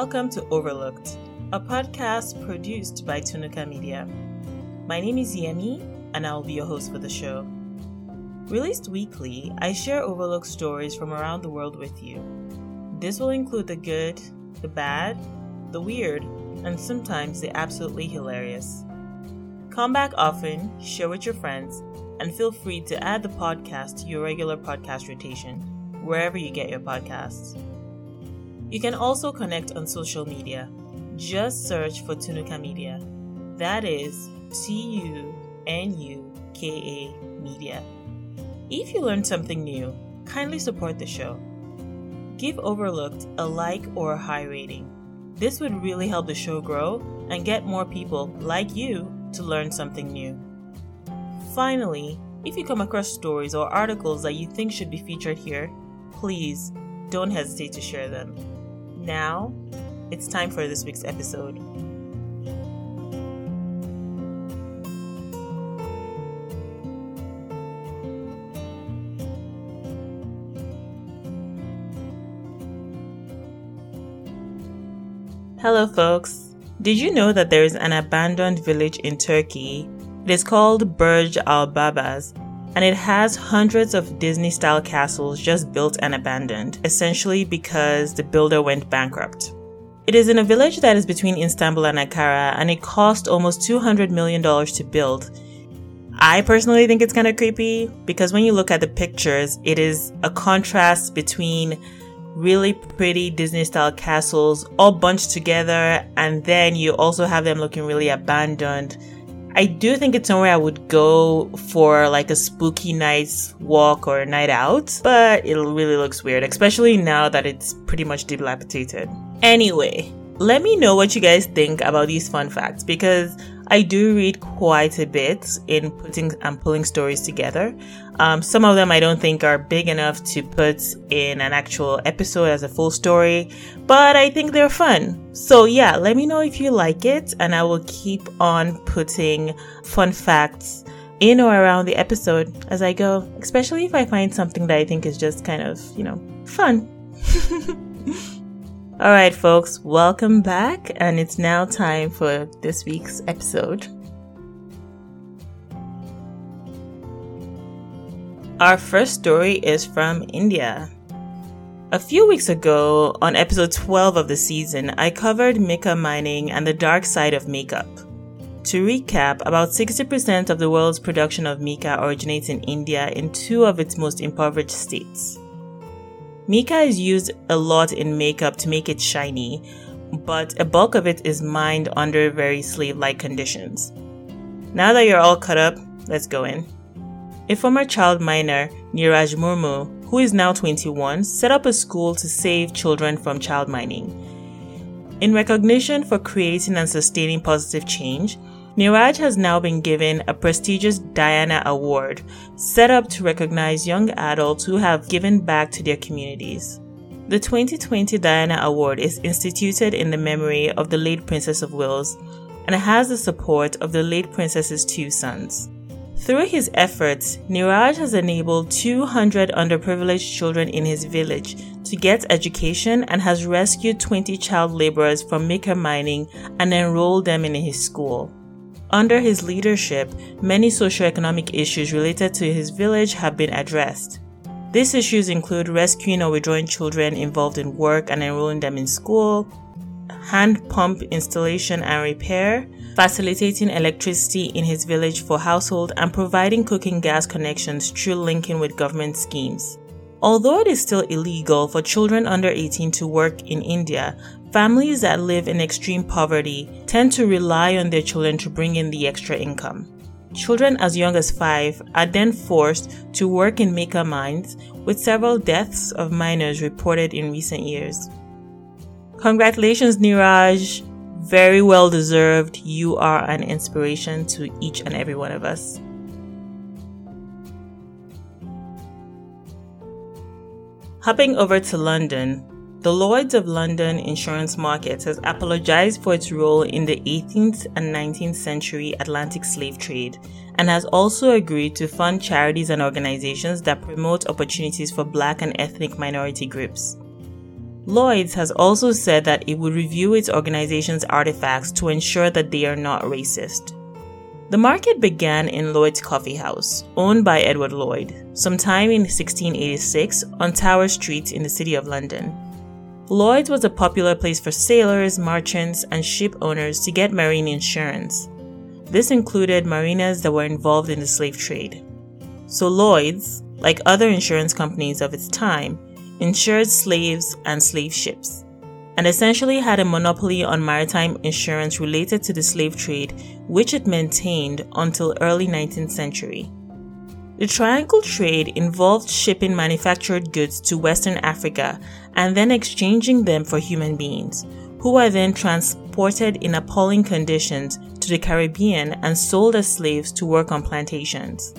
Welcome to Overlooked, a podcast produced by Tunuka Media. My name is Yemi, and I will be your host for the show. Released weekly, I share overlooked stories from around the world with you. This will include the good, the bad, the weird, and sometimes the absolutely hilarious. Come back often, share with your friends, and feel free to add the podcast to your regular podcast rotation, wherever you get your podcasts. You can also connect on social media. Just search for Tunuka Media. That is T U N U K A Media. If you learned something new, kindly support the show. Give Overlooked a like or a high rating. This would really help the show grow and get more people like you to learn something new. Finally, if you come across stories or articles that you think should be featured here, please don't hesitate to share them. Now, it's time for this week's episode. Hello, folks. Did you know that there is an abandoned village in Turkey? It is called Burj Al Babas and it has hundreds of Disney style castles just built and abandoned, essentially because the builder went bankrupt. It is in a village that is between Istanbul and Ankara, and it cost almost $200 million to build. I personally think it's kind of creepy because when you look at the pictures, it is a contrast between really pretty Disney style castles all bunched together, and then you also have them looking really abandoned I do think it's somewhere I would go for like a spooky night's walk or a night out, but it really looks weird, especially now that it's pretty much dilapidated. Anyway, let me know what you guys think about these fun facts because I do read quite a bit in putting and pulling stories together. Um, some of them I don't think are big enough to put in an actual episode as a full story, but I think they're fun. So yeah, let me know if you like it, and I will keep on putting fun facts in or around the episode as I go, especially if I find something that I think is just kind of, you know, fun. All right, folks, welcome back, and it's now time for this week's episode. Our first story is from India. A few weeks ago, on episode 12 of the season, I covered mica mining and the dark side of makeup. To recap, about 60% of the world's production of mica originates in India in two of its most impoverished states. Mica is used a lot in makeup to make it shiny, but a bulk of it is mined under very slave like conditions. Now that you're all caught up, let's go in. A former child miner, Niraj Murmu, who is now 21, set up a school to save children from child mining. In recognition for creating and sustaining positive change, Niraj has now been given a prestigious Diana Award, set up to recognize young adults who have given back to their communities. The 2020 Diana Award is instituted in the memory of the late Princess of Wales and has the support of the late princess's two sons. Through his efforts, Niraj has enabled 200 underprivileged children in his village to get education and has rescued 20 child laborers from mica mining and enrolled them in his school. Under his leadership, many socioeconomic issues related to his village have been addressed. These issues include rescuing or withdrawing children involved in work and enrolling them in school, hand pump installation and repair, facilitating electricity in his village for household, and providing cooking gas connections through linking with government schemes. Although it is still illegal for children under 18 to work in India, families that live in extreme poverty tend to rely on their children to bring in the extra income. Children as young as 5 are then forced to work in mica mines, with several deaths of minors reported in recent years. Congratulations, Niraj! Very well deserved. You are an inspiration to each and every one of us. Hopping over to London, the Lloyds of London insurance market has apologized for its role in the 18th and 19th century Atlantic slave trade and has also agreed to fund charities and organizations that promote opportunities for black and ethnic minority groups. Lloyd's has also said that it would review its organization's artifacts to ensure that they are not racist. The market began in Lloyd's Coffee House, owned by Edward Lloyd, sometime in 1686 on Tower Street in the City of London. Lloyd's was a popular place for sailors, merchants, and ship owners to get marine insurance. This included mariners that were involved in the slave trade. So Lloyd's, like other insurance companies of its time, insured slaves and slave ships, and essentially had a monopoly on maritime insurance related to the slave trade, which it maintained until early 19th century. The triangle trade involved shipping manufactured goods to Western Africa and then exchanging them for human beings, who are then transported in appalling conditions to the Caribbean and sold as slaves to work on plantations.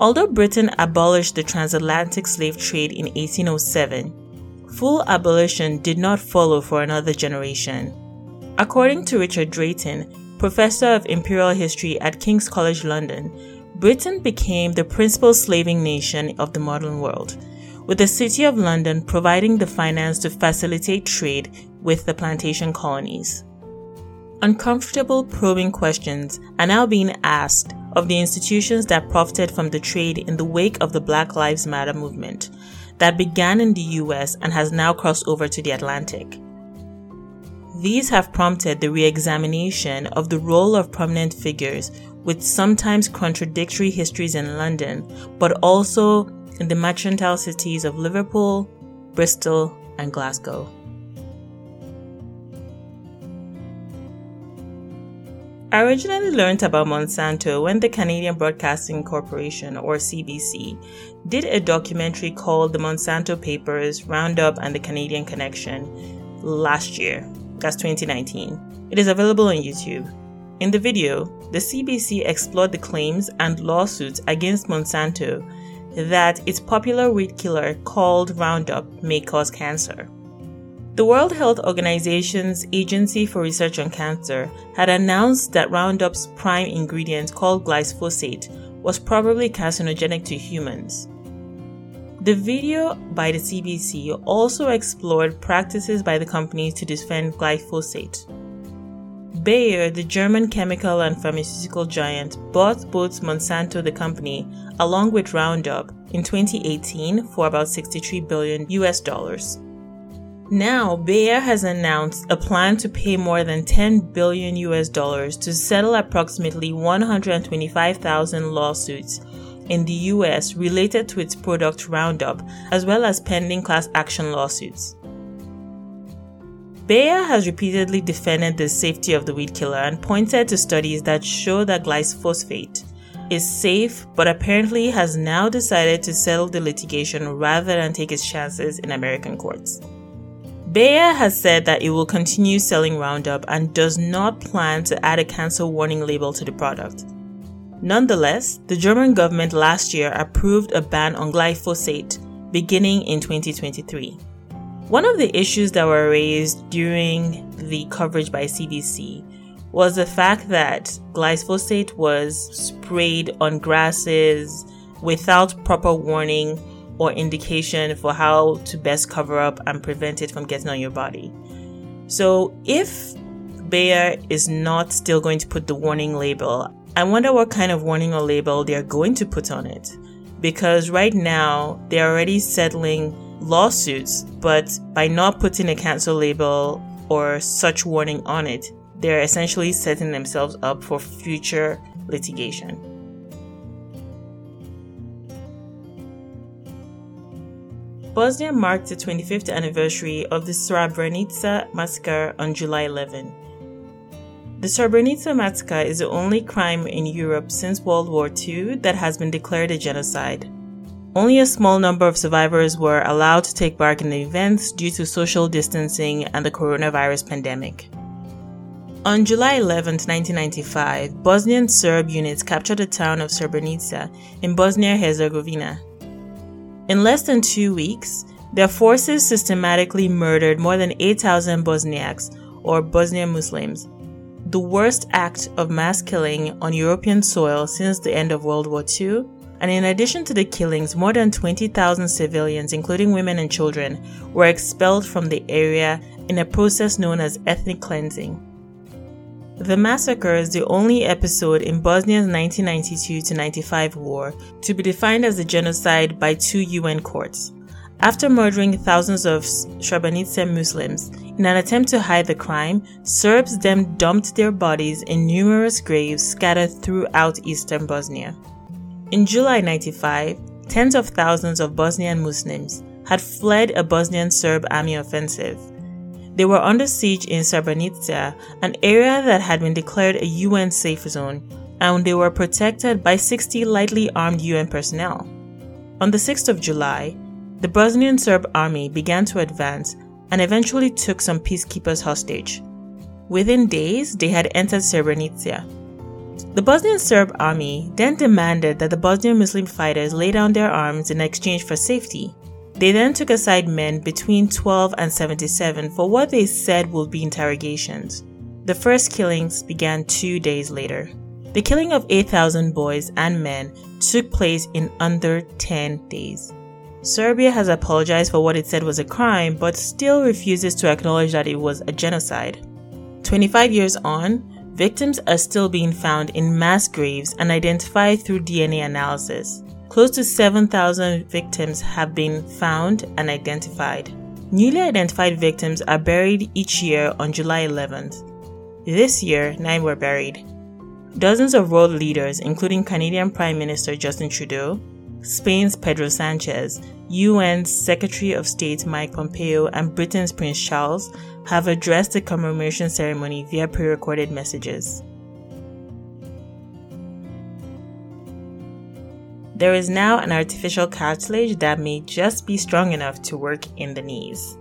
Although Britain abolished the transatlantic slave trade in 1807, full abolition did not follow for another generation. According to Richard Drayton, professor of imperial history at King's College London, Britain became the principal slaving nation of the modern world, with the City of London providing the finance to facilitate trade with the plantation colonies. Uncomfortable probing questions are now being asked of the institutions that profited from the trade in the wake of the Black Lives Matter movement that began in the US and has now crossed over to the Atlantic. These have prompted the re examination of the role of prominent figures with sometimes contradictory histories in London, but also in the mercantile cities of Liverpool, Bristol, and Glasgow. I originally learned about Monsanto when the Canadian Broadcasting Corporation, or CBC, did a documentary called The Monsanto Papers Roundup and the Canadian Connection last year. That's 2019. It is available on YouTube. In the video, the CBC explored the claims and lawsuits against Monsanto that its popular weed killer called Roundup may cause cancer. The World Health Organization's Agency for Research on Cancer had announced that Roundup's prime ingredient called glyphosate was probably carcinogenic to humans. The video by the CBC also explored practices by the companies to defend glyphosate. Bayer, the German chemical and pharmaceutical giant, bought both Monsanto the company along with Roundup in 2018 for about 63 billion US dollars. Now, Bayer has announced a plan to pay more than 10 billion US dollars to settle approximately 125,000 lawsuits in the US related to its product Roundup, as well as pending class action lawsuits. Bayer has repeatedly defended the safety of the weed killer and pointed to studies that show that glyphosate is safe, but apparently has now decided to settle the litigation rather than take its chances in American courts. Bayer has said that it will continue selling Roundup and does not plan to add a cancer warning label to the product. Nonetheless, the German government last year approved a ban on glyphosate beginning in 2023. One of the issues that were raised during the coverage by CBC was the fact that glyphosate was sprayed on grasses without proper warning or indication for how to best cover up and prevent it from getting on your body. So if Bayer is not still going to put the warning label, I wonder what kind of warning or label they're going to put on it. Because right now they're already settling lawsuits, but by not putting a cancel label or such warning on it, they're essentially setting themselves up for future litigation. Bosnia marked the 25th anniversary of the Srebrenica massacre on July 11. The Srebrenica massacre is the only crime in Europe since World War II that has been declared a genocide. Only a small number of survivors were allowed to take part in the events due to social distancing and the coronavirus pandemic. On July 11, 1995, Bosnian Serb units captured the town of Srebrenica in Bosnia Herzegovina. In less than two weeks, their forces systematically murdered more than 8,000 Bosniaks, or Bosnian Muslims, the worst act of mass killing on European soil since the end of World War II, And in addition to the killings, more than 20,000 civilians, including women and children, were expelled from the area in a process known as ethnic cleansing. The massacre is the only episode in Bosnia's 1992 95 war to be defined as a genocide by two UN courts. After murdering thousands of Srebrenica Muslims in an attempt to hide the crime, Serbs then dumped their bodies in numerous graves scattered throughout eastern Bosnia. In July 95, tens of thousands of Bosnian Muslims had fled a Bosnian Serb army offensive. They were under siege in Srebrenica, an area that had been declared a UN safe zone, and they were protected by 60 lightly armed UN personnel. On the 6th of July, the Bosnian Serb army began to advance and eventually took some peacekeepers hostage. Within days, they had entered Srebrenica. The Bosnian Serb army then demanded that the Bosnian Muslim fighters lay down their arms in exchange for safety. They then took aside men between 12 and 77 for what they said would be interrogations. The first killings began two days later. The killing of 8,000 boys and men took place in under 10 days. Serbia has apologized for what it said was a crime, but still refuses to acknowledge that it was a genocide. 25 years on, victims are still being found in mass graves and identified through DNA analysis. Close to 7,000 victims have been found and identified. Newly identified victims are buried each year on July 11th. This year, nine were buried. Dozens of world leaders, including Canadian Prime Minister Justin Trudeau, Spain's Pedro Sanchez, UN's Secretary of State Mike Pompeo, and Britain's Prince Charles have addressed the commemoration ceremony via pre recorded messages. There is now an artificial cartilage that may just be strong enough to work in the knees.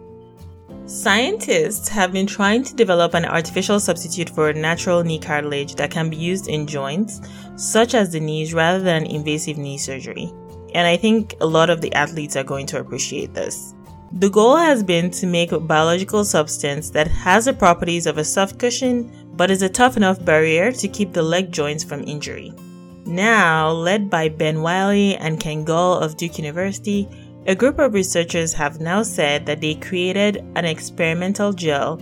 Scientists have been trying to develop an artificial substitute for natural knee cartilage that can be used in joints, such as the knees, rather than invasive knee surgery and I think a lot of the athletes are going to appreciate this. The goal has been to make a biological substance that has the properties of a soft cushion but is a tough enough barrier to keep the leg joints from injury. Now, led by Ben Wiley and Ken Gall of Duke University, a group of researchers have now said that they created an experimental gel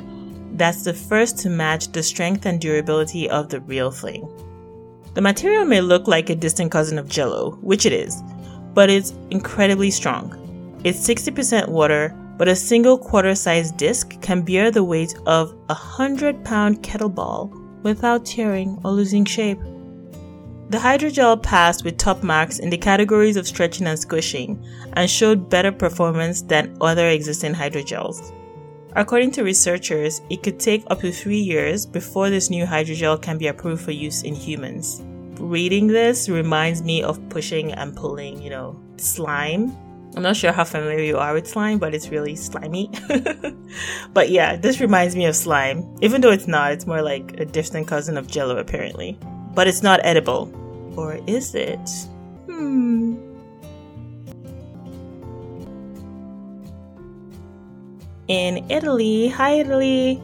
that's the first to match the strength and durability of the real thing. The material may look like a distant cousin of Jello, which it is, but it's incredibly strong. It's 60% water, but a single quarter sized disc can bear the weight of a 100 pound kettlebell without tearing or losing shape. The hydrogel passed with top marks in the categories of stretching and squishing and showed better performance than other existing hydrogels. According to researchers, it could take up to three years before this new hydrogel can be approved for use in humans reading this reminds me of pushing and pulling, you know, slime. I'm not sure how familiar you are with slime, but it's really slimy. but yeah, this reminds me of slime. Even though it's not, it's more like a distant cousin of jello, apparently. But it's not edible. Or is it? Hmm. In Italy, hi Italy,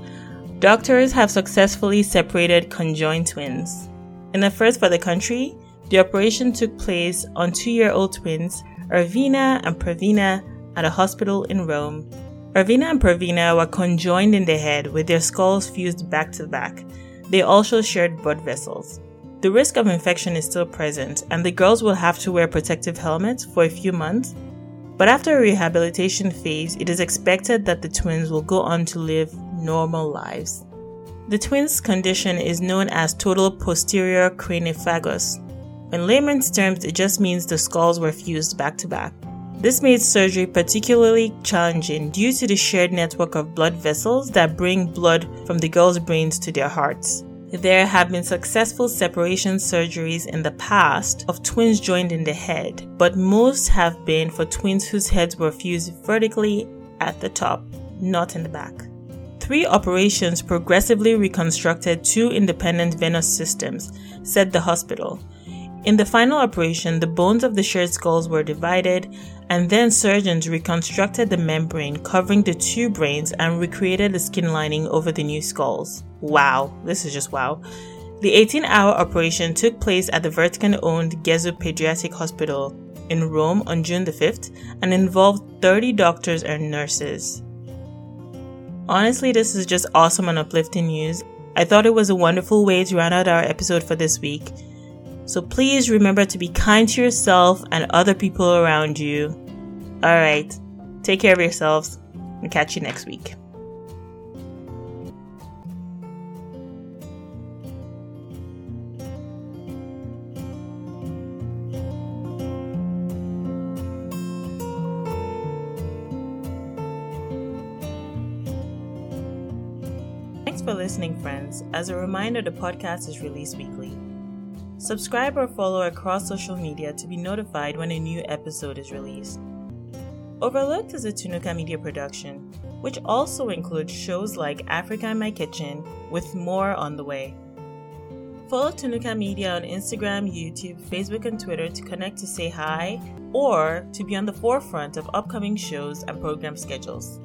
doctors have successfully separated conjoined twins. In a first for the country, the operation took place on two year old twins, Ervina and Prefina, at a hospital in Rome. Ervina and Prefina were conjoined in the head with their skulls fused back to back. They also shared blood vessels. The risk of infection is still present, and the girls will have to wear protective helmets for a few months. But after a rehabilitation phase, it is expected that the twins will go on to live normal lives. The twins' condition is known as total posterior craniopagus. In layman's terms, it just means the skulls were fused back to back. This made surgery particularly challenging due to the shared network of blood vessels that bring blood from the girls' brains to their hearts. There have been successful separation surgeries in the past of twins joined in the head, but most have been for twins whose heads were fused vertically at the top, not in the back. Three operations progressively reconstructed two independent venous systems, said the hospital. In the final operation, the bones of the shared skulls were divided, and then surgeons reconstructed the membrane covering the two brains and recreated the skin lining over the new skulls. Wow, this is just wow. The 18 hour operation took place at the Vatican owned Gesù Pediatric Hospital in Rome on June the 5th and involved 30 doctors and nurses. Honestly, this is just awesome and uplifting news. I thought it was a wonderful way to round out our episode for this week. So please remember to be kind to yourself and other people around you. Alright, take care of yourselves and catch you next week. Thanks for listening, friends. As a reminder, the podcast is released weekly. Subscribe or follow across social media to be notified when a new episode is released. Overlooked is a Tunuka Media production, which also includes shows like Africa in My Kitchen, with more on the way. Follow Tunuka Media on Instagram, YouTube, Facebook, and Twitter to connect to say hi or to be on the forefront of upcoming shows and program schedules.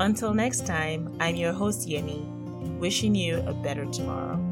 Until next time, I'm your host Yemi, wishing you a better tomorrow.